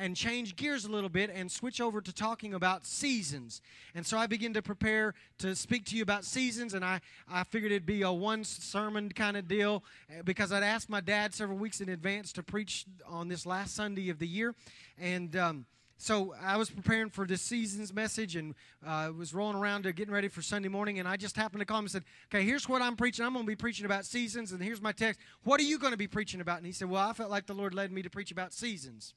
And change gears a little bit and switch over to talking about seasons. And so I begin to prepare to speak to you about seasons, and I, I figured it'd be a one sermon kind of deal eh, because I'd asked my dad several weeks in advance to preach on this last Sunday of the year. And, um, so I was preparing for this season's message and uh, was rolling around to getting ready for Sunday morning, and I just happened to call him and said, "Okay, here's what I'm preaching. I'm going to be preaching about seasons, and here's my text. What are you going to be preaching about?" And he said, "Well, I felt like the Lord led me to preach about seasons."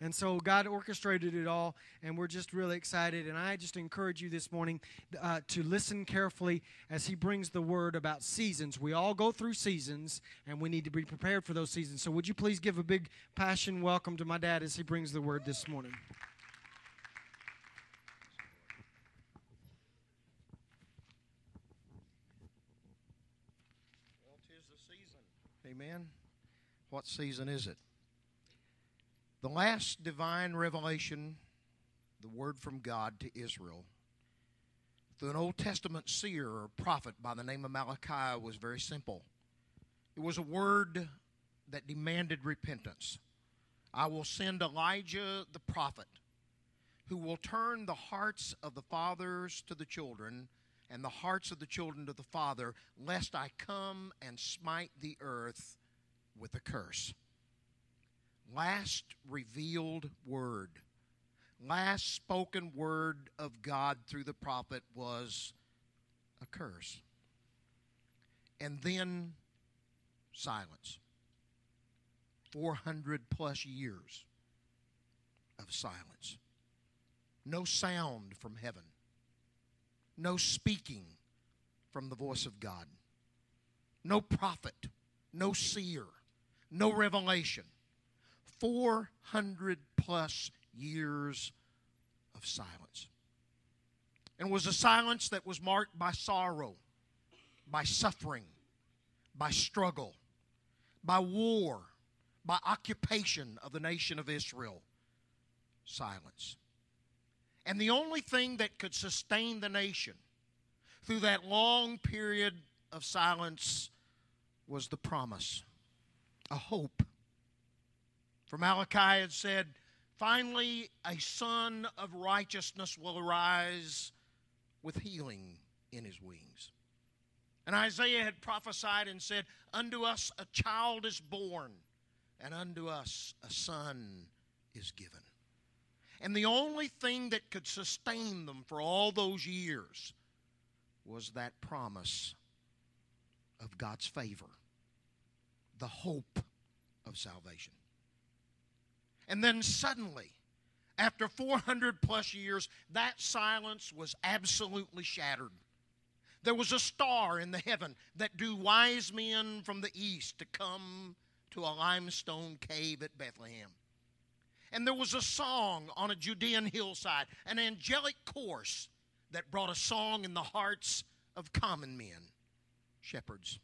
And so God orchestrated it all, and we're just really excited. And I just encourage you this morning uh, to listen carefully as He brings the word about seasons. We all go through seasons, and we need to be prepared for those seasons. So, would you please give a big passion welcome to my dad as he brings the word this morning? Well, tis the season. Amen. What season is it? The last divine revelation, the word from God to Israel, through an Old Testament seer or prophet by the name of Malachi, was very simple. It was a word that demanded repentance. I will send Elijah the prophet, who will turn the hearts of the fathers to the children and the hearts of the children to the father, lest I come and smite the earth with a curse. Last revealed word, last spoken word of God through the prophet was a curse. And then silence. 400 plus years of silence. No sound from heaven no speaking from the voice of God, no prophet, no seer, no revelation. 400 plus years of silence. And was a silence that was marked by sorrow, by suffering, by struggle, by war, by occupation of the nation of Israel. Silence. And the only thing that could sustain the nation through that long period of silence was the promise, a hope. For Malachi had said, Finally, a son of righteousness will arise with healing in his wings. And Isaiah had prophesied and said, Unto us a child is born, and unto us a son is given. And the only thing that could sustain them for all those years was that promise of God's favor, the hope of salvation. And then suddenly, after 400 plus years, that silence was absolutely shattered. There was a star in the heaven that drew wise men from the east to come to a limestone cave at Bethlehem. And there was a song on a Judean hillside, an angelic chorus that brought a song in the hearts of common men, shepherds,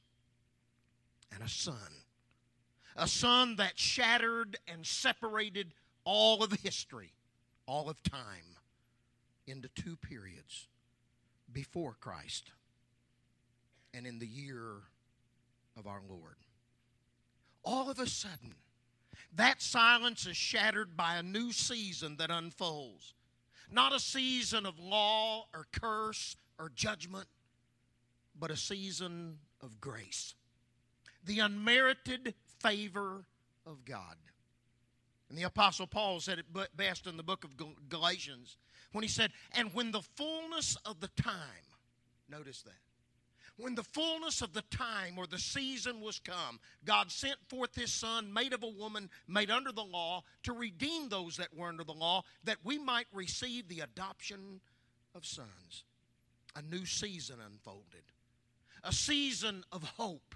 and a son. A son that shattered and separated all of history, all of time, into two periods before Christ and in the year of our Lord. All of a sudden, that silence is shattered by a new season that unfolds. Not a season of law or curse or judgment, but a season of grace. The unmerited favor of God. And the Apostle Paul said it best in the book of Galatians when he said, And when the fullness of the time, notice that, when the fullness of the time or the season was come, God sent forth his Son, made of a woman, made under the law, to redeem those that were under the law, that we might receive the adoption of sons. A new season unfolded, a season of hope,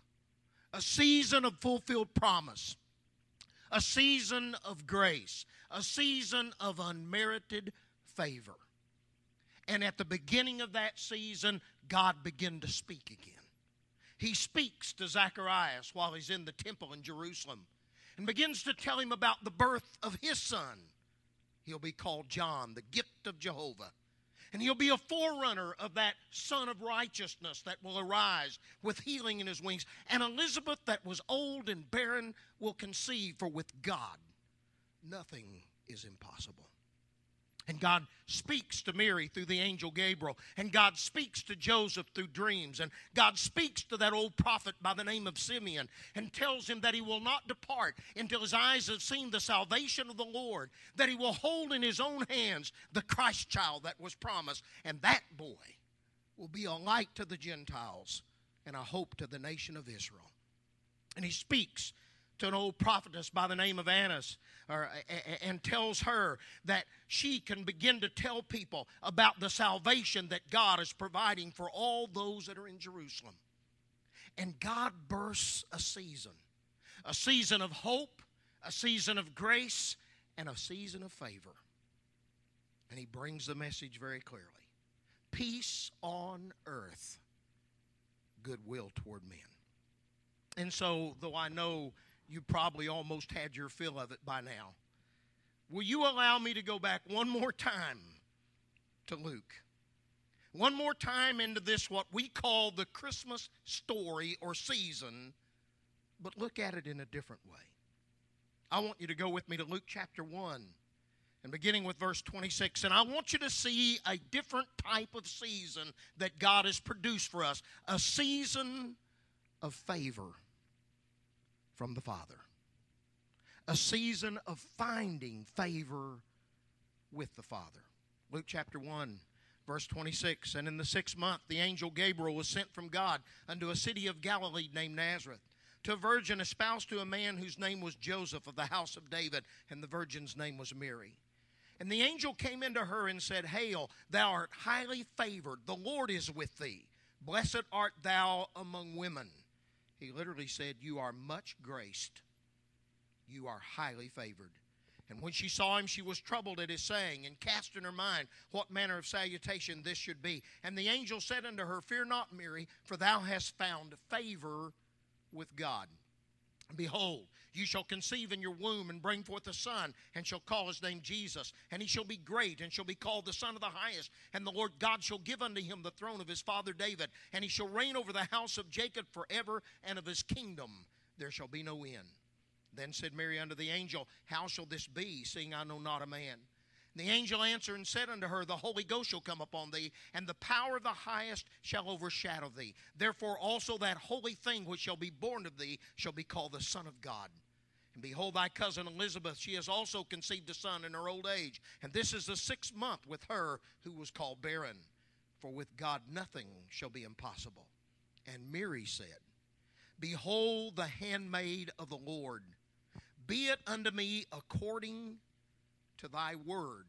a season of fulfilled promise, a season of grace, a season of unmerited favor. And at the beginning of that season, God began to speak again. He speaks to Zacharias while he's in the temple in Jerusalem. and begins to tell him about the birth of his son. He'll be called John, the gift of Jehovah. And he'll be a forerunner of that Son of Righteousness that will arise with healing in his wings. And Elizabeth, that was old and barren, will conceive, for with God nothing is impossible. And God speaks to Mary through the angel Gabriel. And God speaks to Joseph through dreams. And God speaks to that old prophet by the name of Simeon and tells him that he will not depart until his eyes have seen the salvation of the Lord, that he will hold in his own hands the Christ child that was promised. And that boy will be a light to the Gentiles and a hope to the nation of Israel. And he speaks to an old prophetess by the name of Annas or, and tells her that she can begin to tell people about the salvation that God is providing for all those that are in Jerusalem. And God bursts a season a season of hope, a season of grace, and a season of favor. And He brings the message very clearly peace on earth, goodwill toward men. And so, though I know you probably almost had your fill of it by now. Will you allow me to go back one more time to Luke? One more time into this, what we call the Christmas story or season, but look at it in a different way. I want you to go with me to Luke chapter 1 and beginning with verse 26. And I want you to see a different type of season that God has produced for us a season of favor from the Father. A season of finding favor with the Father. Luke chapter 1, verse 26. And in the sixth month, the angel Gabriel was sent from God unto a city of Galilee named Nazareth to a virgin espoused to a man whose name was Joseph of the house of David, and the virgin's name was Mary. And the angel came into her and said, Hail, thou art highly favored. The Lord is with thee. Blessed art thou among women. He literally said, You are much graced. You are highly favored. And when she saw him, she was troubled at his saying, and cast in her mind what manner of salutation this should be. And the angel said unto her, Fear not, Mary, for thou hast found favor with God. Behold, you shall conceive in your womb and bring forth a son, and shall call his name Jesus. And he shall be great, and shall be called the Son of the Highest. And the Lord God shall give unto him the throne of his father David, and he shall reign over the house of Jacob forever, and of his kingdom there shall be no end. Then said Mary unto the angel, How shall this be, seeing I know not a man? The angel answered and said unto her, The Holy Ghost shall come upon thee, and the power of the highest shall overshadow thee. Therefore also that holy thing which shall be born of thee shall be called the Son of God. And behold, thy cousin Elizabeth, she has also conceived a son in her old age. And this is the sixth month with her who was called barren. For with God nothing shall be impossible. And Mary said, Behold the handmaid of the Lord. Be it unto me according to thy word.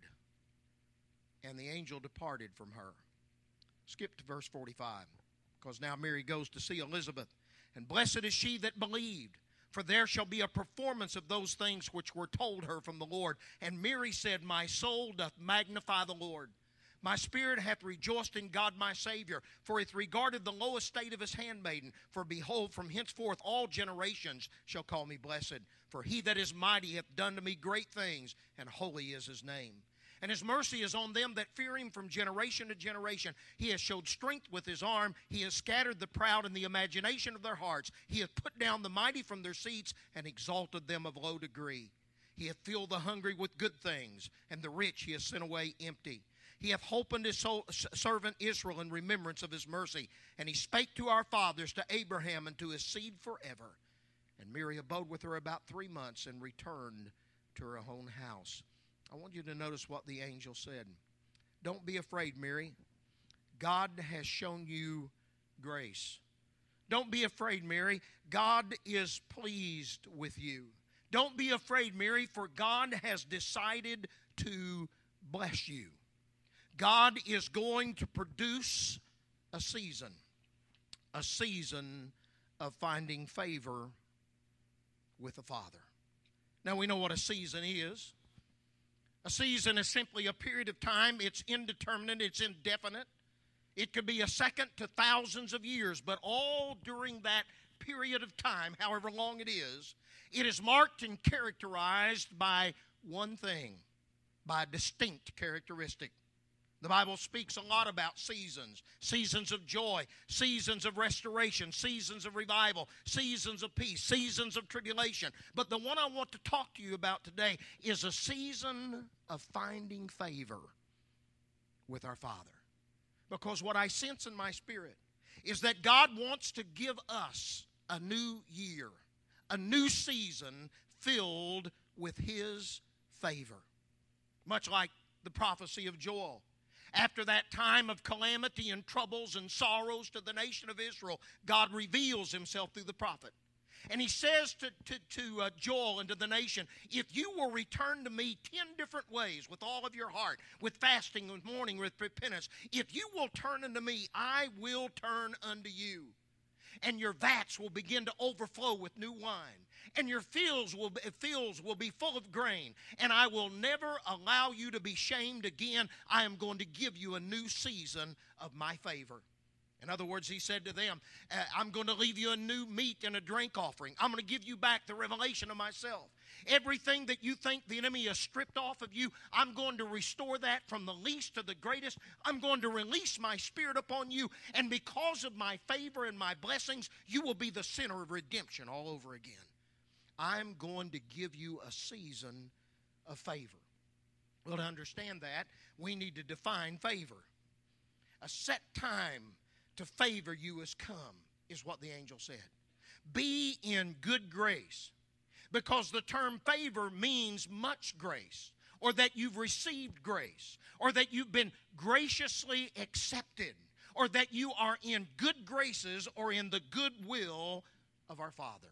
And the angel departed from her. Skip to verse 45, because now Mary goes to see Elizabeth. And blessed is she that believed for there shall be a performance of those things which were told her from the Lord. And Mary said, My soul doth magnify the Lord. My spirit hath rejoiced in God my Savior, for hath regarded the low estate of his handmaiden. For behold, from henceforth all generations shall call me blessed. For he that is mighty hath done to me great things, and holy is his name. And his mercy is on them that fear him from generation to generation. He has showed strength with his arm. He has scattered the proud in the imagination of their hearts. He hath put down the mighty from their seats and exalted them of low degree. He hath filled the hungry with good things, and the rich he hath sent away empty. He hath opened his servant Israel in remembrance of his mercy. And he spake to our fathers, to Abraham, and to his seed forever. And Mary abode with her about three months and returned to her own house. I want you to notice what the angel said. Don't be afraid, Mary. God has shown you grace. Don't be afraid, Mary. God is pleased with you. Don't be afraid, Mary, for God has decided to bless you. God is going to produce a season, a season of finding favor with the Father. Now we know what a season is. A season is simply a period of time, it's indeterminate, it's indefinite. It could be a second to thousands of years, but all during that period of time, however long it is, it is marked and characterized by one thing, by a distinct characteristic. The Bible speaks a lot about seasons seasons of joy, seasons of restoration, seasons of revival, seasons of peace, seasons of tribulation. But the one I want to talk to you about today is a season of finding favor with our Father. Because what I sense in my spirit is that God wants to give us a new year, a new season filled with His favor. Much like the prophecy of Joel. After that time of calamity and troubles and sorrows to the nation of Israel, God reveals himself through the prophet. And he says to, to, to uh, Joel and to the nation, If you will return to me 10 different ways with all of your heart, with fasting, with mourning, with repentance, if you will turn unto me, I will turn unto you. And your vats will begin to overflow with new wine and your fields will, be, fields will be full of grain, and I will never allow you to be shamed again. I am going to give you a new season of my favor. In other words, he said to them, uh, I'm going to leave you a new meat and a drink offering. I'm going to give you back the revelation of myself. Everything that you think the enemy has stripped off of you, I'm going to restore that from the least to the greatest. I'm going to release my spirit upon you. And because of my favor and my blessings, you will be the center of redemption all over again. I'm going to give you a season of favor. Well, to understand that, we need to define favor. A set time to favor you has come, is what the angel said. Be in good grace, because the term favor means much grace, or that you've received grace, or that you've been graciously accepted, or that you are in good graces or in the goodwill of our Father.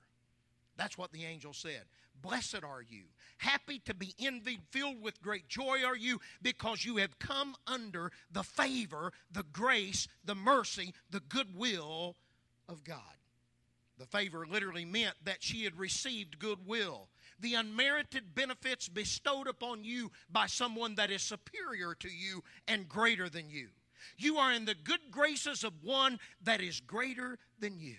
That's what the angel said. Blessed are you. Happy to be envied, filled with great joy are you, because you have come under the favor, the grace, the mercy, the goodwill of God. The favor literally meant that she had received goodwill. The unmerited benefits bestowed upon you by someone that is superior to you and greater than you. You are in the good graces of one that is greater than you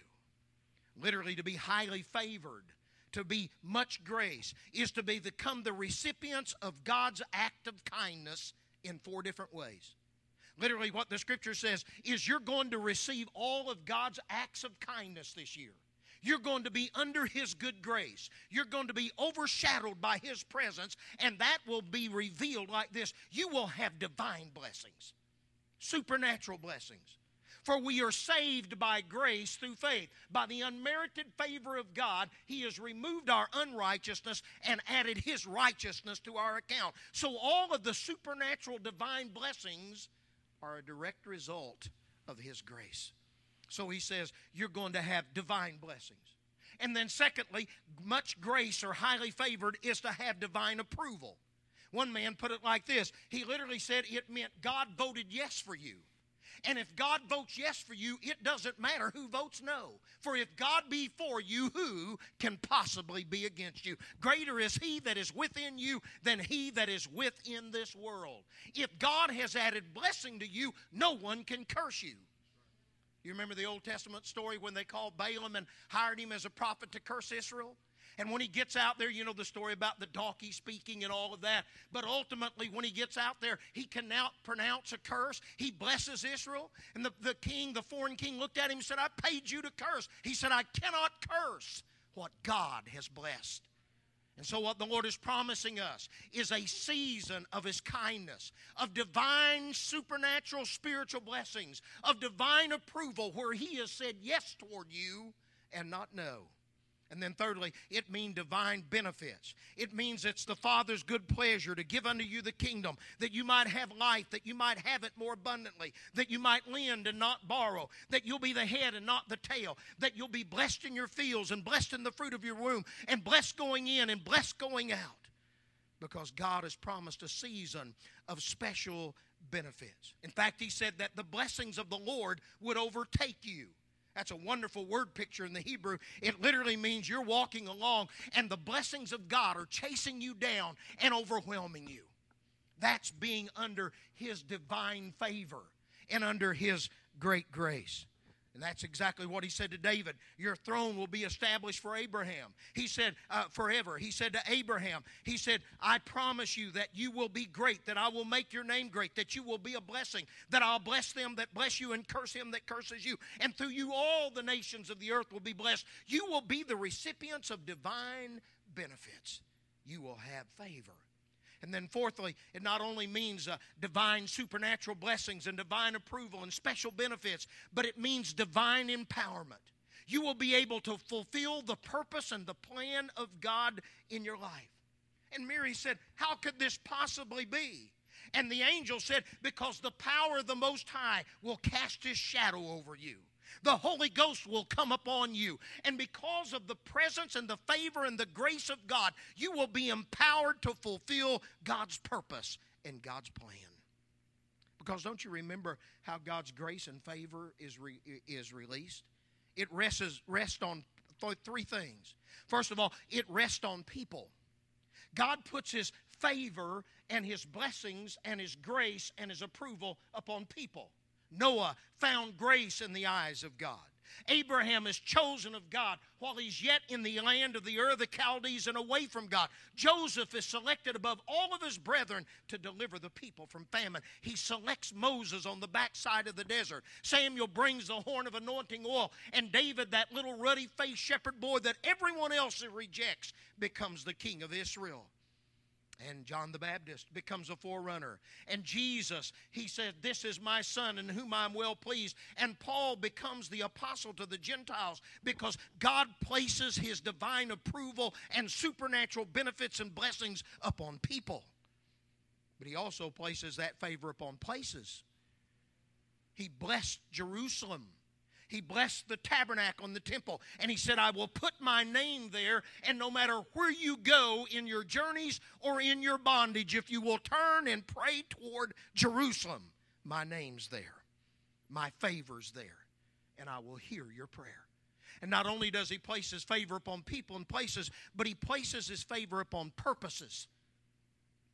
literally to be highly favored, to be much grace, is to be become the recipients of God's act of kindness in four different ways. Literally, what the scripture says is you're going to receive all of God's acts of kindness this year. You're going to be under His good grace. You're going to be overshadowed by His presence, and that will be revealed like this. You will have divine blessings, supernatural blessings. For we are saved by grace through faith. By the unmerited favor of God, He has removed our unrighteousness and added His righteousness to our account. So all of the supernatural divine blessings are a direct result of His grace. So He says, You're going to have divine blessings. And then, secondly, much grace or highly favored is to have divine approval. One man put it like this He literally said it meant God voted yes for you. And if God votes yes for you, it doesn't matter who votes no. For if God be for you, who can possibly be against you? Greater is he that is within you than he that is within this world. If God has added blessing to you, no one can curse you. You remember the Old Testament story when they called Balaam and hired him as a prophet to curse Israel? And when he gets out there, you know the story about the donkey speaking and all of that. But ultimately, when he gets out there, he can now pronounce a curse. He blesses Israel. And the, the king, the foreign king, looked at him and said, I paid you to curse. He said, I cannot curse what God has blessed. And so, what the Lord is promising us is a season of His kindness, of divine, supernatural, spiritual blessings, of divine approval where He has said yes toward you and not no. And then, thirdly, it means divine benefits. It means it's the Father's good pleasure to give unto you the kingdom, that you might have life, that you might have it more abundantly, that you might lend and not borrow, that you'll be the head and not the tail, that you'll be blessed in your fields and blessed in the fruit of your womb, and blessed going in and blessed going out. Because God has promised a season of special benefits. In fact, He said that the blessings of the Lord would overtake you. That's a wonderful word picture in the Hebrew. It literally means you're walking along and the blessings of God are chasing you down and overwhelming you. That's being under His divine favor and under His great grace. And that's exactly what he said to David. Your throne will be established for Abraham. He said, uh, forever. He said to Abraham, He said, I promise you that you will be great, that I will make your name great, that you will be a blessing, that I'll bless them that bless you and curse him that curses you. And through you, all the nations of the earth will be blessed. You will be the recipients of divine benefits. You will have favor. And then, fourthly, it not only means uh, divine supernatural blessings and divine approval and special benefits, but it means divine empowerment. You will be able to fulfill the purpose and the plan of God in your life. And Mary said, How could this possibly be? And the angel said, Because the power of the Most High will cast his shadow over you the Holy Ghost will come upon you. And because of the presence and the favor and the grace of God, you will be empowered to fulfill God's purpose and God's plan. Because don't you remember how God's grace and favor is, re, is released? It rests, rests on th- three things. First of all, it rests on people. God puts His favor and His blessings and His grace and His approval upon people. Noah found grace in the eyes of God. Abraham is chosen of God while he's yet in the land of the Ur of the Chaldees and away from God. Joseph is selected above all of his brethren to deliver the people from famine. He selects Moses on the backside of the desert. Samuel brings the horn of anointing oil. And David, that little ruddy faced shepherd boy that everyone else rejects, becomes the king of Israel. And John the Baptist becomes a forerunner. And Jesus, he said, This is my son in whom I'm well pleased. And Paul becomes the apostle to the Gentiles because God places his divine approval and supernatural benefits and blessings upon people. But he also places that favor upon places. He blessed Jerusalem he blessed the tabernacle and the temple. And he said, I will put my name there. And no matter where you go in your journeys or in your bondage, if you will turn and pray toward Jerusalem, my name's there. My favor's there. And I will hear your prayer. And not only does he place his favor upon people and places, but he places his favor upon purposes.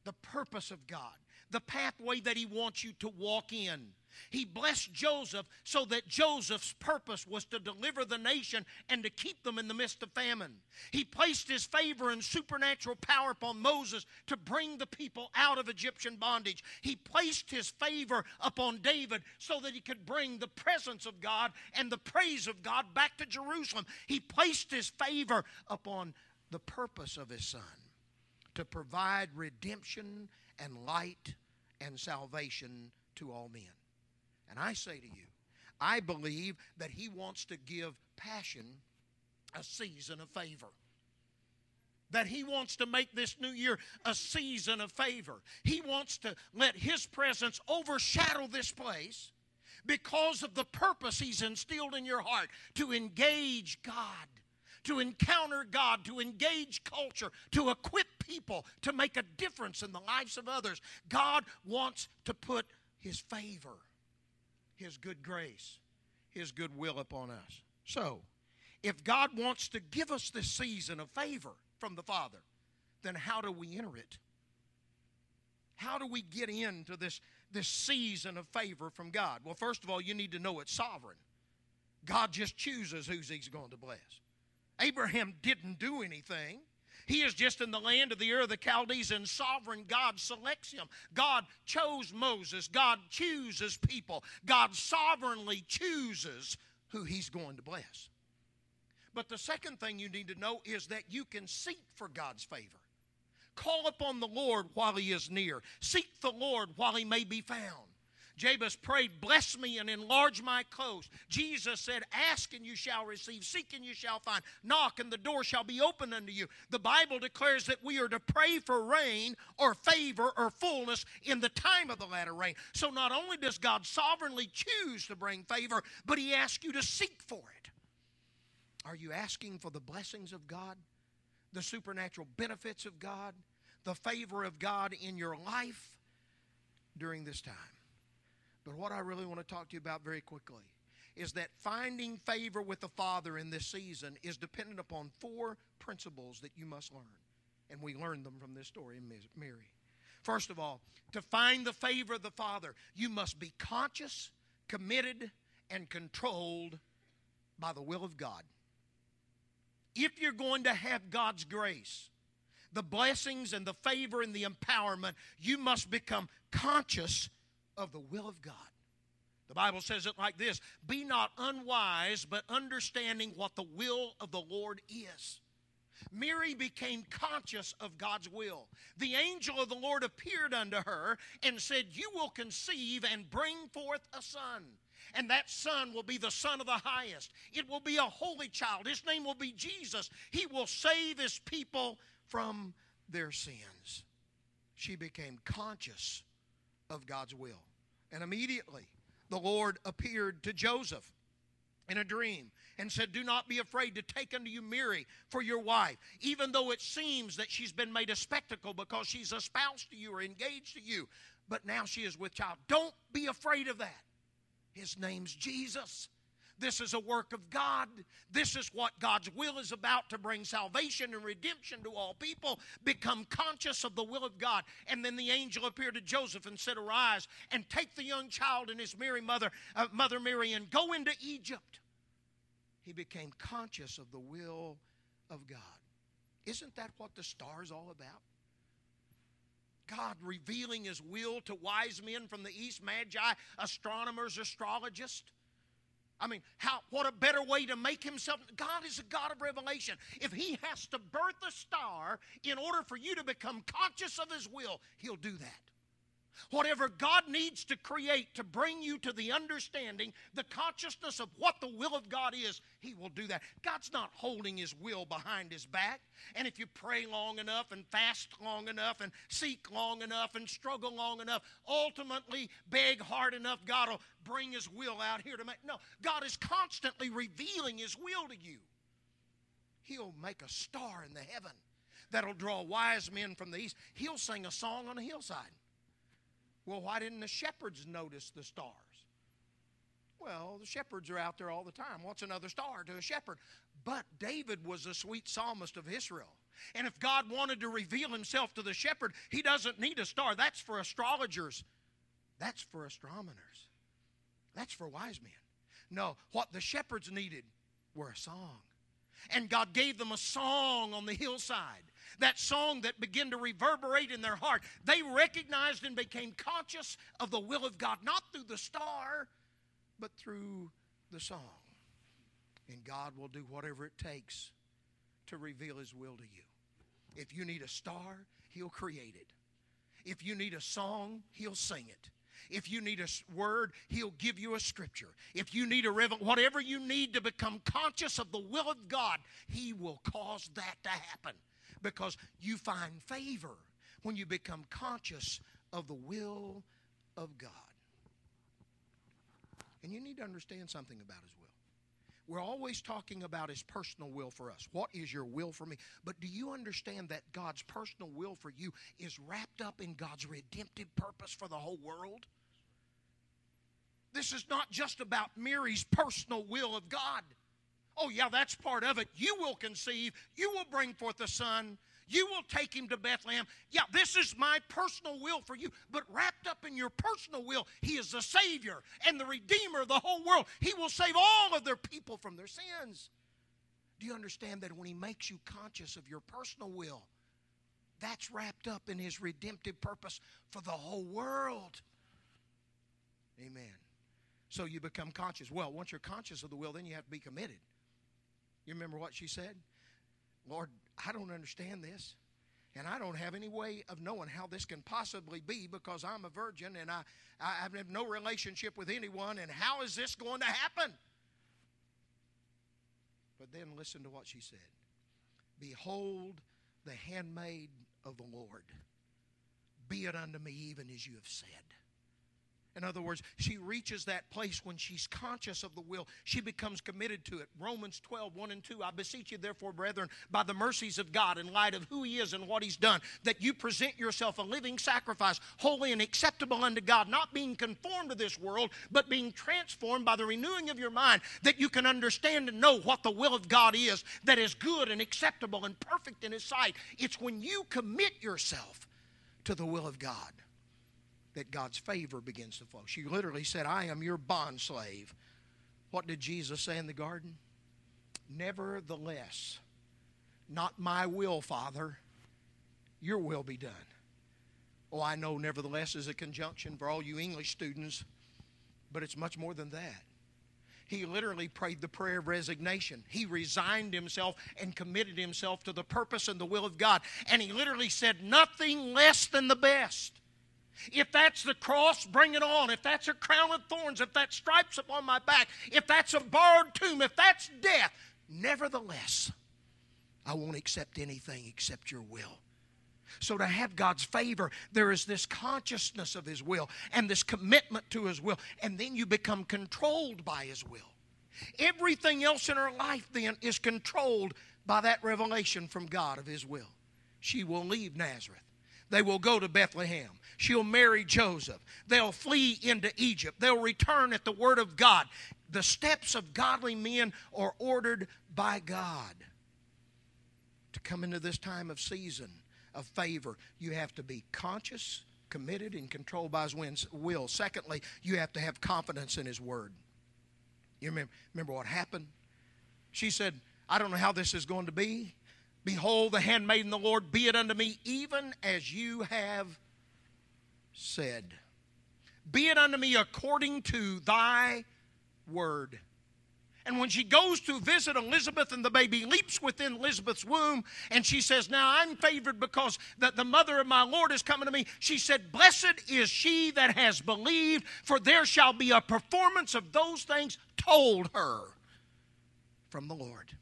The purpose of God, the pathway that he wants you to walk in he blessed Joseph so that Joseph's purpose was to deliver the nation and to keep them in the midst of famine. He placed his favor and supernatural power upon Moses to bring the people out of Egyptian bondage. He placed his favor upon David so that he could bring the presence of God and the praise of God back to Jerusalem. He placed his favor upon the purpose of his son to provide redemption and light and salvation to all men. And I say to you, I believe that He wants to give passion a season of favor. That He wants to make this new year a season of favor. He wants to let His presence overshadow this place because of the purpose He's instilled in your heart to engage God to encounter God, to engage culture, to equip people, to make a difference in the lives of others. God wants to put His favor his good grace, His goodwill upon us. So, if God wants to give us this season of favor from the Father, then how do we enter it? How do we get into this, this season of favor from God? Well, first of all, you need to know it's sovereign. God just chooses who He's going to bless. Abraham didn't do anything. He is just in the land of the Ur of the Chaldees, and sovereign God selects him. God chose Moses. God chooses people. God sovereignly chooses who he's going to bless. But the second thing you need to know is that you can seek for God's favor. Call upon the Lord while he is near. Seek the Lord while he may be found. Jabez prayed, Bless me and enlarge my coast. Jesus said, Ask and you shall receive, seek and you shall find, knock and the door shall be opened unto you. The Bible declares that we are to pray for rain or favor or fullness in the time of the latter rain. So not only does God sovereignly choose to bring favor, but He asks you to seek for it. Are you asking for the blessings of God, the supernatural benefits of God, the favor of God in your life during this time? But what I really want to talk to you about very quickly is that finding favor with the Father in this season is dependent upon four principles that you must learn. And we learned them from this story in Mary. First of all, to find the favor of the Father, you must be conscious, committed, and controlled by the will of God. If you're going to have God's grace, the blessings and the favor and the empowerment, you must become conscious of the will of God. The Bible says it like this Be not unwise, but understanding what the will of the Lord is. Mary became conscious of God's will. The angel of the Lord appeared unto her and said, You will conceive and bring forth a son. And that son will be the Son of the highest. It will be a holy child. His name will be Jesus. He will save his people from their sins. She became conscious of God's will. And immediately the Lord appeared to Joseph in a dream and said, Do not be afraid to take unto you Mary for your wife, even though it seems that she's been made a spectacle because she's espoused to you or engaged to you, but now she is with child. Don't be afraid of that. His name's Jesus. This is a work of God. This is what God's will is about to bring salvation and redemption to all people. Become conscious of the will of God. And then the angel appeared to Joseph and said, Arise and take the young child and his Mary mother, uh, Mother Mary, and go into Egypt. He became conscious of the will of God. Isn't that what the star is all about? God revealing His will to wise men from the east, magi, astronomers, astrologists. I mean, how what a better way to make himself God is a God of revelation. If he has to birth a star in order for you to become conscious of his will, he'll do that. Whatever God needs to create to bring you to the understanding, the consciousness of what the will of God is, He will do that. God's not holding His will behind His back. And if you pray long enough and fast long enough and seek long enough and struggle long enough, ultimately beg hard enough, God will bring His will out here to make. No, God is constantly revealing His will to you. He'll make a star in the heaven that'll draw wise men from the east. He'll sing a song on a hillside. Well, why didn't the shepherds notice the stars? Well, the shepherds are out there all the time. What's another star to a shepherd? But David was a sweet psalmist of Israel. And if God wanted to reveal himself to the shepherd, he doesn't need a star. That's for astrologers, that's for astronomers, that's for wise men. No, what the shepherds needed were a song. And God gave them a song on the hillside that song that began to reverberate in their heart. They recognized and became conscious of the will of God, not through the star, but through the song. And God will do whatever it takes to reveal His will to you. If you need a star, He'll create it. If you need a song, He'll sing it. If you need a word, He'll give you a scripture. If you need a revel, whatever you need to become conscious of the will of God, He will cause that to happen because you find favor when you become conscious of the will of God. And you need to understand something about His will. We're always talking about His personal will for us. What is your will for me? But do you understand that God's personal will for you is wrapped up in God's redemptive purpose for the whole world? This is not just about Mary's personal will of God. Oh, yeah, that's part of it. You will conceive, you will bring forth a son, you will take him to Bethlehem. Yeah, this is my personal will for you. But wrapped up in your personal will, he is the Savior and the Redeemer of the whole world. He will save all of their people from their sins. Do you understand that when he makes you conscious of your personal will, that's wrapped up in his redemptive purpose for the whole world? Amen. So you become conscious. Well, once you're conscious of the will, then you have to be committed. You remember what she said? Lord, I don't understand this. And I don't have any way of knowing how this can possibly be because I'm a virgin and I, I have no relationship with anyone. And how is this going to happen? But then listen to what she said Behold, the handmaid of the Lord. Be it unto me even as you have said. In other words, she reaches that place when she's conscious of the will. She becomes committed to it. Romans 12, 1 and 2. I beseech you, therefore, brethren, by the mercies of God, in light of who He is and what He's done, that you present yourself a living sacrifice, holy and acceptable unto God, not being conformed to this world, but being transformed by the renewing of your mind, that you can understand and know what the will of God is, that is good and acceptable and perfect in His sight. It's when you commit yourself to the will of God that God's favor begins to flow. She literally said, I am your bond slave. What did Jesus say in the garden? Nevertheless, not my will, Father, your will be done. Oh, I know, nevertheless, is a conjunction for all you English students, but it's much more than that. He literally prayed the prayer of resignation. He resigned himself and committed himself to the purpose and the will of God. And he literally said, Nothing less than the best. If that's the cross, bring it on. If that's a crown of thorns, if that's stripes upon my back, if that's a barred tomb, if that's death, nevertheless, I won't accept anything except your will. So, to have God's favor, there is this consciousness of His will and this commitment to His will, and then you become controlled by His will. Everything else in her life then is controlled by that revelation from God of His will. She will leave Nazareth. They will go to Bethlehem. She'll marry Joseph. They'll flee into Egypt. They'll return at the word of God. The steps of godly men are ordered by God. To come into this time of season, of favor, you have to be conscious, committed, and controlled by His will. Secondly, you have to have confidence in His word. You remember, remember what happened? She said, I don't know how this is going to be. Behold, the handmaiden of the Lord, be it unto me, even as you have said. Be it unto me according to thy word. And when she goes to visit Elizabeth and the baby leaps within Elizabeth's womb, and she says, Now I'm favored because that the mother of my Lord is coming to me. She said, Blessed is she that has believed, for there shall be a performance of those things told her from the Lord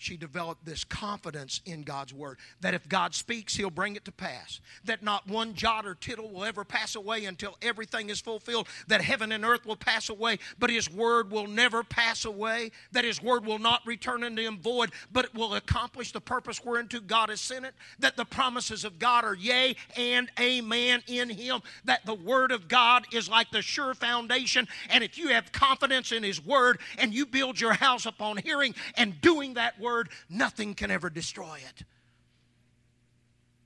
she developed this confidence in God's word that if God speaks, He'll bring it to pass. That not one jot or tittle will ever pass away until everything is fulfilled. That heaven and earth will pass away, but His word will never pass away. That His word will not return unto Him void, but it will accomplish the purpose whereunto God has sent it. That the promises of God are yea and amen in Him. That the word of God is like the sure foundation. And if you have confidence in His word and you build your house upon hearing and doing that word, word, nothing can ever destroy it.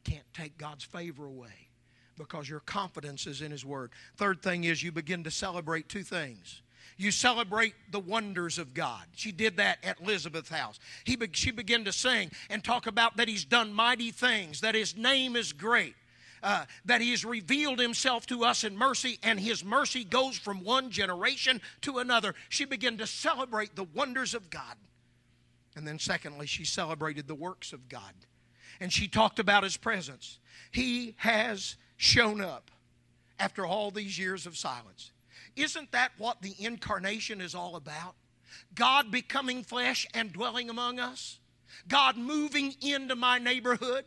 Can't take God's favor away because your confidence is in His Word. Third thing is you begin to celebrate two things. You celebrate the wonders of God. She did that at Elizabeth's house. He she began to sing and talk about that He's done mighty things, that His name is great. Uh, that he has revealed himself to us in mercy, and his mercy goes from one generation to another. She began to celebrate the wonders of God. And then, secondly, she celebrated the works of God. And she talked about his presence. He has shown up after all these years of silence. Isn't that what the incarnation is all about? God becoming flesh and dwelling among us? God moving into my neighborhood?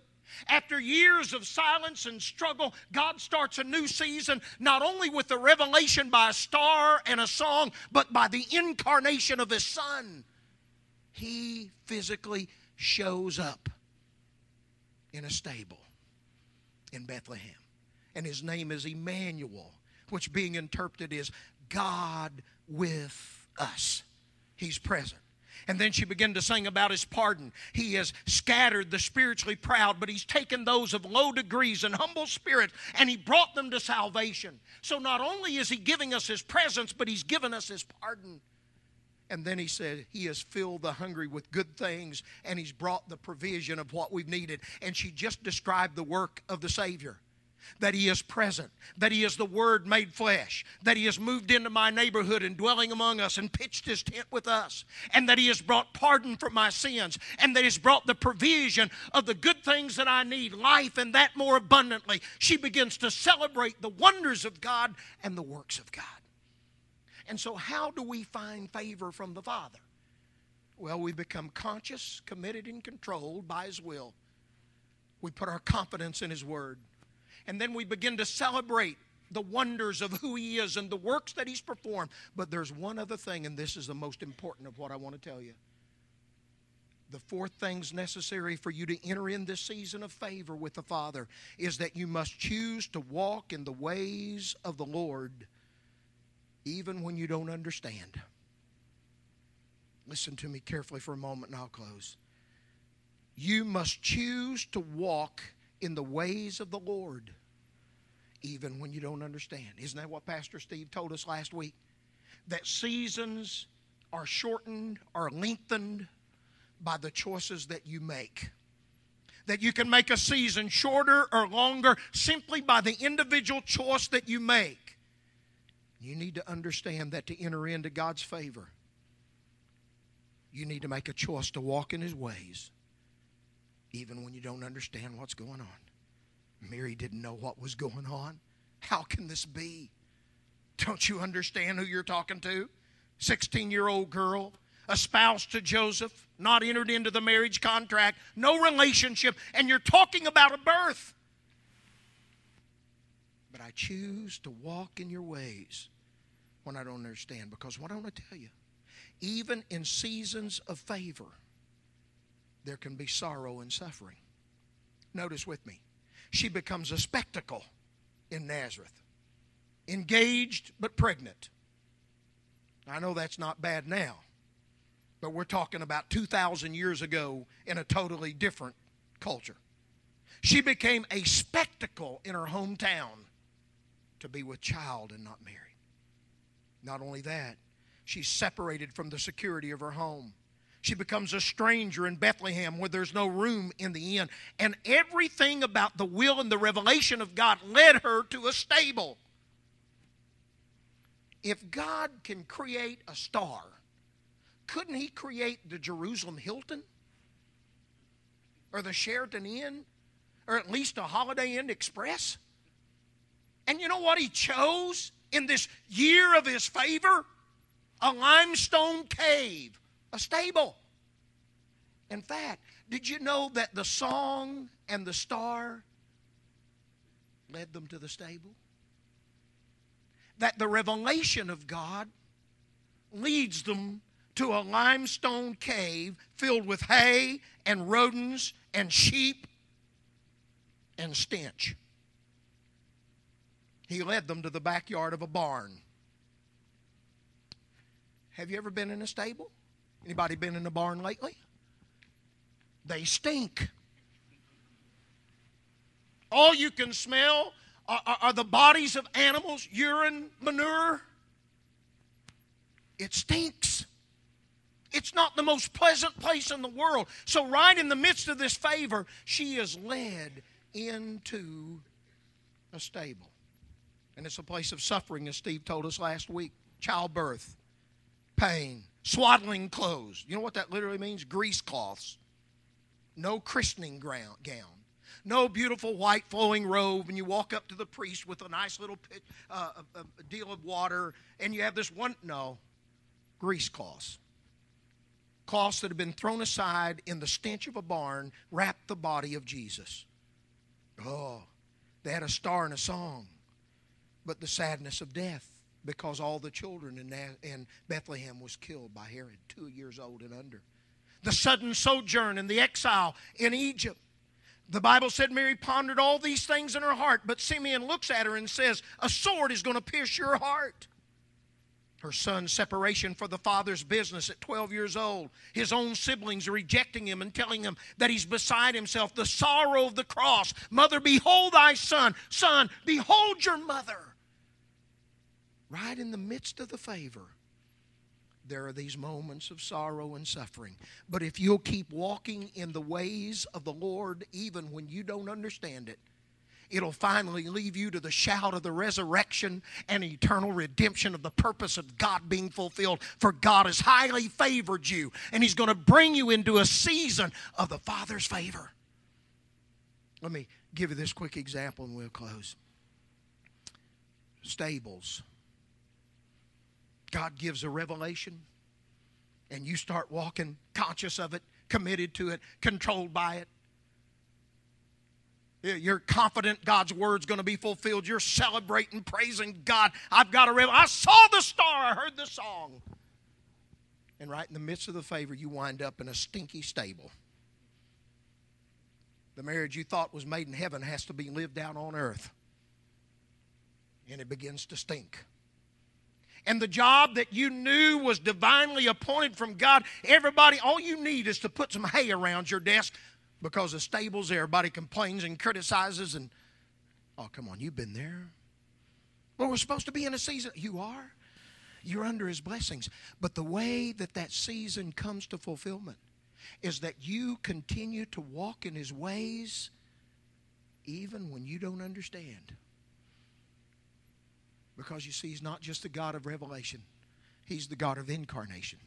After years of silence and struggle, God starts a new season, not only with the revelation by a star and a song, but by the incarnation of His Son he physically shows up in a stable in Bethlehem. And his name is Emmanuel, which being interpreted is God with us. He's present. And then she began to sing about his pardon. He has scattered the spiritually proud, but he's taken those of low degrees and humble spirits, and he brought them to salvation. So not only is he giving us his presence, but he's given us his pardon. And then he said, He has filled the hungry with good things and He's brought the provision of what we've needed. And she just described the work of the Savior that He is present, that He is the Word made flesh, that He has moved into my neighborhood and dwelling among us and pitched His tent with us, and that He has brought pardon for my sins, and that He's brought the provision of the good things that I need, life and that more abundantly. She begins to celebrate the wonders of God and the works of God. And so, how do we find favor from the Father? Well, we become conscious, committed, and controlled by His will. We put our confidence in His Word. And then we begin to celebrate the wonders of who He is and the works that He's performed. But there's one other thing, and this is the most important of what I want to tell you. The fourth thing's necessary for you to enter in this season of favor with the Father is that you must choose to walk in the ways of the Lord even when you don't understand. Listen to me carefully for a moment and I'll close. You must choose to walk in the ways of the Lord, even when you don't understand. Isn't that what Pastor Steve told us last week? That seasons are shortened, are lengthened, by the choices that you make. That you can make a season shorter or longer simply by the individual choice that you make. You need to understand that to enter into God's favor, you need to make a choice to walk in His ways, even when you don't understand what's going on. Mary didn't know what was going on. How can this be? Don't you understand who you're talking to? 16 year old girl, espoused to Joseph, not entered into the marriage contract, no relationship, and you're talking about a birth. But I choose to walk in your ways when I don't understand. Because what I want to tell you, even in seasons of favor, there can be sorrow and suffering. Notice with me, she becomes a spectacle in Nazareth, engaged but pregnant. I know that's not bad now, but we're talking about 2,000 years ago in a totally different culture. She became a spectacle in her hometown to be with child and not married. Not only that, she's separated from the security of her home. She becomes a stranger in Bethlehem where there's no room in the inn. And everything about the will and the revelation of God led her to a stable. If God can create a star, couldn't He create the Jerusalem Hilton? Or the Sheraton Inn? Or at least a Holiday Inn Express? And you know what He chose in this year of His favor? A limestone cave, a stable. In fact, did you know that the song and the star led them to the stable? that the revelation of God leads them to a limestone cave filled with hay and rodents and sheep and stench. He led them to the backyard of a barn. Have you ever been in a stable? Anybody been in a barn lately? They stink. All you can smell are, are, the bodies of animals urine, manure? It stinks. It's not the most pleasant place in the world. So, right in the midst of this favor, she is led into a stable. And it's a place of suffering, as Steve told us last week childbirth, pain, swaddling clothes. You know what that literally means? Grease cloths. No christening gown no beautiful white flowing robe, and you walk up to the priest with a nice little pit, uh, a, a deal of water, and you have this one. No, grease cloths. Cloths that have been thrown aside in the stench of a barn wrapped the body of Jesus. Oh, they had a star and a song, but the sadness of death because all the children in, Bethlehem was killed by Herod, two years old and under. The sudden sojourn and the exile in Egypt the Bible said Mary pondered all these things in her heart, but Simeon looks at her and says, A sword is going to pierce your heart. Her son's separation for the father's business at 12 years old. His own siblings rejecting him and telling him that he's beside himself. The sorrow of the cross. Mother, behold thy son. Son, behold your mother. Right in the midst of the favor there are these moments of sorrow and suffering. But if you'll keep walking in the ways of the Lord, even when you don't understand it, it'll finally leave you to the shout of the resurrection and eternal redemption of the purpose of God being fulfilled. For God has highly favored you, and He's going to bring you into a season of the Father's favor. Let me give you this quick example and we'll close. Stables God gives a revelation and you start walking conscious of it, committed to it, controlled by it. You're confident God's word's going to be fulfilled. You're celebrating, praising God. I've got a revelation. I saw the star. I heard the song. And right in the midst of the favor, you wind up in a stinky stable. The marriage you thought was made in heaven has to be lived out on earth. And it begins to stink and the job that you knew was divinely appointed from God, everybody, all you need is to put some hay around your desk because the stables, everybody complains and criticizes and, oh, come on, you've been there. Well, we're supposed to be in a season. You are. You're under His blessings. But the way that that season comes to fulfillment is that you continue to walk in His ways even when you don't understand. Because you see, He's not just the God of revelation, He's the God of incarnation.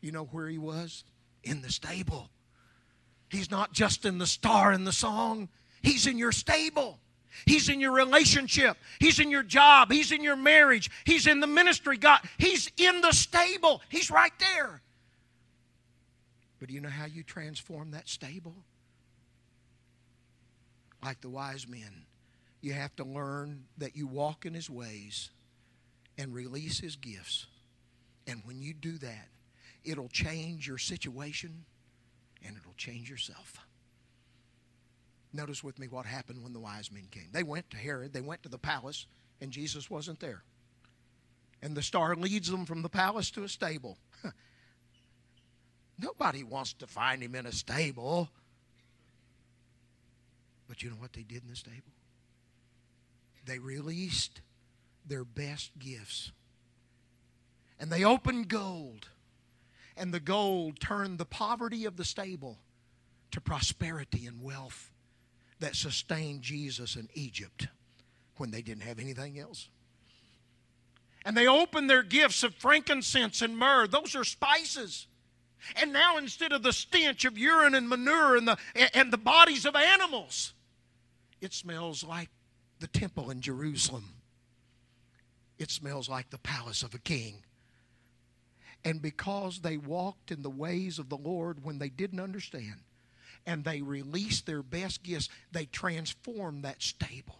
You know where He was? In the stable. He's not just in the star in the song, He's in your stable. He's in your relationship. He's in your job. He's in your marriage. He's in the ministry. God, He's in the stable. He's right there. But do you know how you transform that stable? Like the wise men, you have to learn that you walk in His ways and release His gifts. And when you do that, it'll change your situation and it'll change yourself. Notice with me what happened when the wise men came. They went to Herod, they went to the palace, and Jesus wasn't there. And the star leads them from the palace to a stable. Nobody wants to find him in a stable. But you know what they did in the stable? They released their best gifts. And they opened gold. And the gold turned the poverty of the stable to prosperity and wealth that sustained Jesus in Egypt when they didn't have anything else. And they opened their gifts of frankincense and myrrh. Those are spices. And now instead of the stench of urine and manure and the, and the bodies of animals, it smells like the temple in Jerusalem. It smells like the palace of a king. And because they walked in the ways of the Lord when they didn't understand, and they released their best gifts, they transformed that stable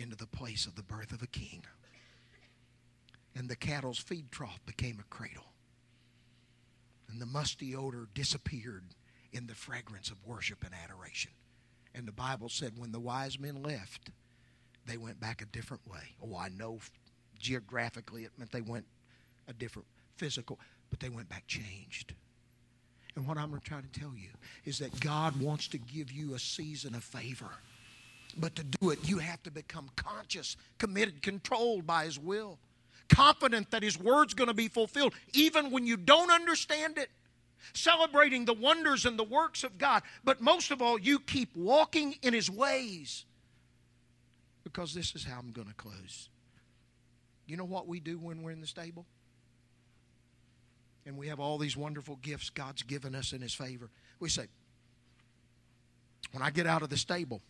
into the place of the birth of a king. And the cattle's feed trough became a cradle. And the musty odor disappeared in the fragrance of worship and adoration. And the Bible said when the wise men left, they went back a different way. Oh, I know geographically it meant they went a different physical, but they went back changed. And what I'm trying to tell you is that God wants to give you a season of favor. But to do it, you have to become conscious, committed, controlled by His will, confident that His word's going to be fulfilled, even when you don't understand it. Celebrating the wonders and the works of God. But most of all, you keep walking in His ways. Because this is how I'm going to close. You know what we do when we're in the stable? and we have all these wonderful gifts God's given us in His favor. We say, when I get out of the stable,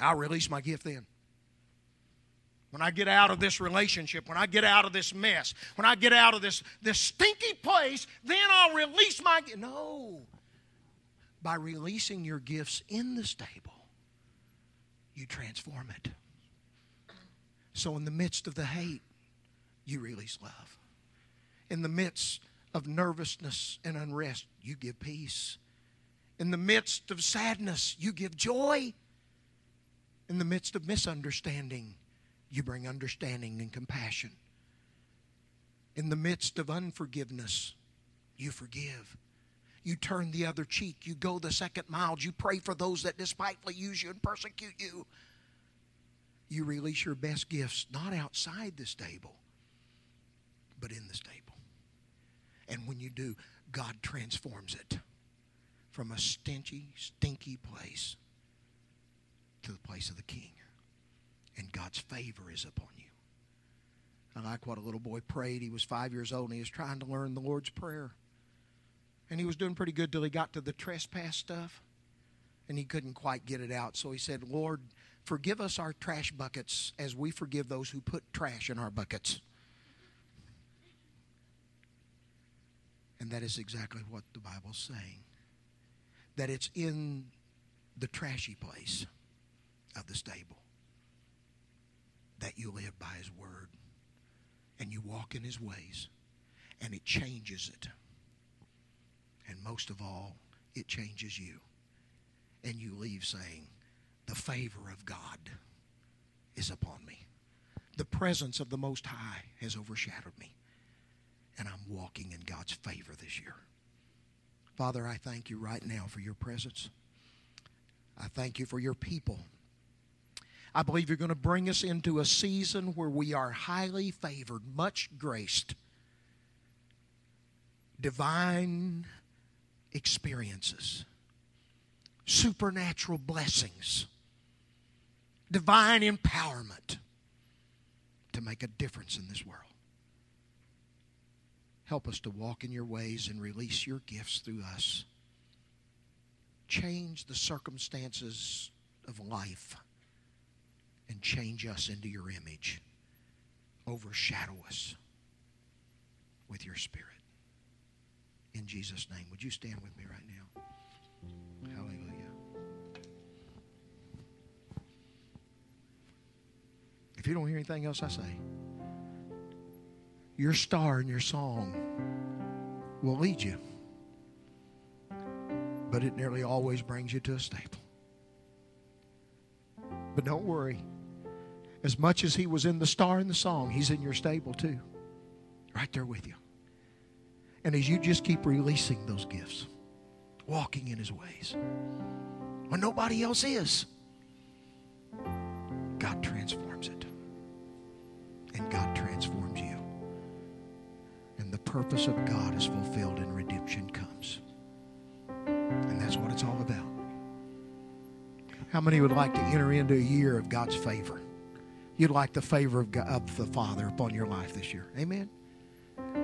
I'll release my gift then. When I get out of this relationship, when I get out of this mess, when I get out of this, this stinky place, then I'll release my No. By releasing your gifts in the stable, you transform it. So in the midst of the hate, you release love. In the midst of nervousness and unrest, you give peace. In the midst of sadness, you give joy. In the midst of misunderstanding, you bring understanding and compassion. In the midst of unforgiveness, you forgive. You turn the other cheek. You go the second mile. You pray for those that despitefully use you and persecute you. You release your best gifts, not outside the stable, but in the stable. And when you do, God transforms it from a stinky, stinky place to the place of the king. And God's favor is upon you. I like what a little boy prayed. He was five years old and he was trying to learn the Lord's Prayer. And he was doing pretty good till he got to the trespass stuff. And he couldn't quite get it out. So he said, Lord, forgive us our trash buckets as we forgive those who put trash in our buckets. And that is exactly what the Bible's saying. That it's in the trashy place of the stable that you live by His Word and you walk in His ways and it changes it. And most of all, it changes you. And you leave saying, The favor of God is upon me. The presence of the Most High has overshadowed me and I'm walking in God's favor this year. Father, I thank you right now for your presence. I thank you for your people. I believe you're going to bring us into a season where we are highly favored, much graced, divine experiences, supernatural blessings, divine empowerment to make a difference in this world. Help us to walk in your ways and release your gifts through us. Change the circumstances of life and change us into your image. Overshadow us with your spirit. In Jesus' name, would you stand with me right now? Hallelujah. If you don't hear anything else I say, your star and your song will lead you. But it nearly always brings you to a stable. But don't worry. As much as he was in the star and the song, he's in your stable too. Right there with you. And as you just keep releasing those gifts, walking in his ways, when nobody else is, God transforms it. And God transforms you. And the purpose of God is fulfilled and redemption comes. And that's what it's all about. How many would like to enter into a year of God's favor? You'd like the favor of, God, of the Father upon your life this year. Amen?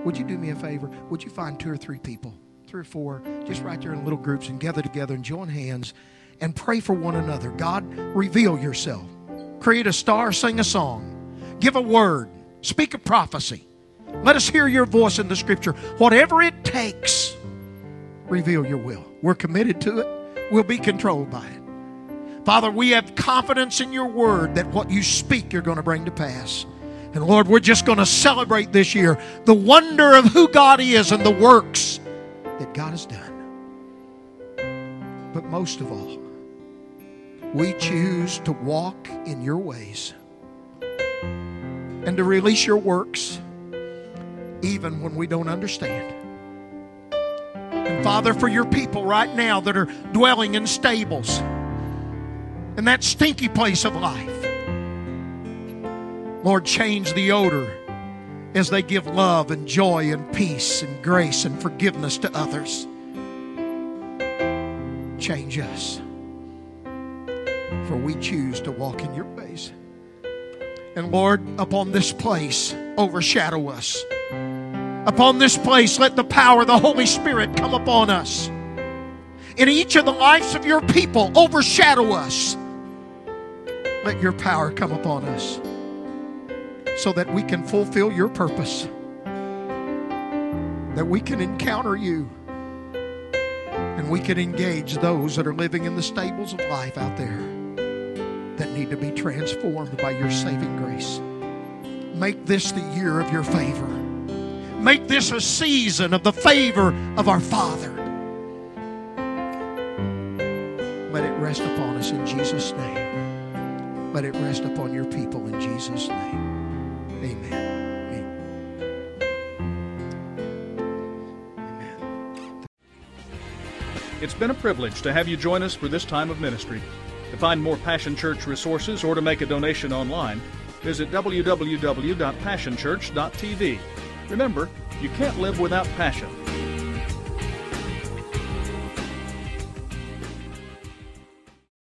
Would you do me a favor? Would you find two or three people, three or four, just right there in little groups and gather together and join hands and pray for one another? God, reveal yourself. Create a star, sing a song, give a word, speak a prophecy. Let us hear your voice in the scripture. Whatever it takes, reveal your will. We're committed to it, we'll be controlled by it. Father, we have confidence in your word that what you speak, you're going to bring to pass. And Lord, we're just going to celebrate this year the wonder of who God is and the works that God has done. But most of all, we choose to walk in your ways and to release your works even when we don't understand. And Father, for your people right now that are dwelling in stables and that stinky place of life, Lord, change the odor as they give love and joy and peace and grace and forgiveness to others. Change us, for we choose to walk in your ways. And Lord, upon this place, overshadow us. Upon this place, let the power of the Holy Spirit come upon us. In each of the lives of your people, overshadow us. Let your power come upon us so that we can fulfill your purpose, that we can encounter you, and we can engage those that are living in the stables of life out there that need to be transformed by your saving grace. Make this the year of your favor. Make this a season of the favor of our Father. Let it rest upon us in Jesus' name. Let it rest upon your people in Jesus' name. Amen. It's been a privilege to have you join us for this time of ministry. To find more Passion Church resources or to make a donation online, visit www.passionchurch.tv. Remember, you can't live without passion.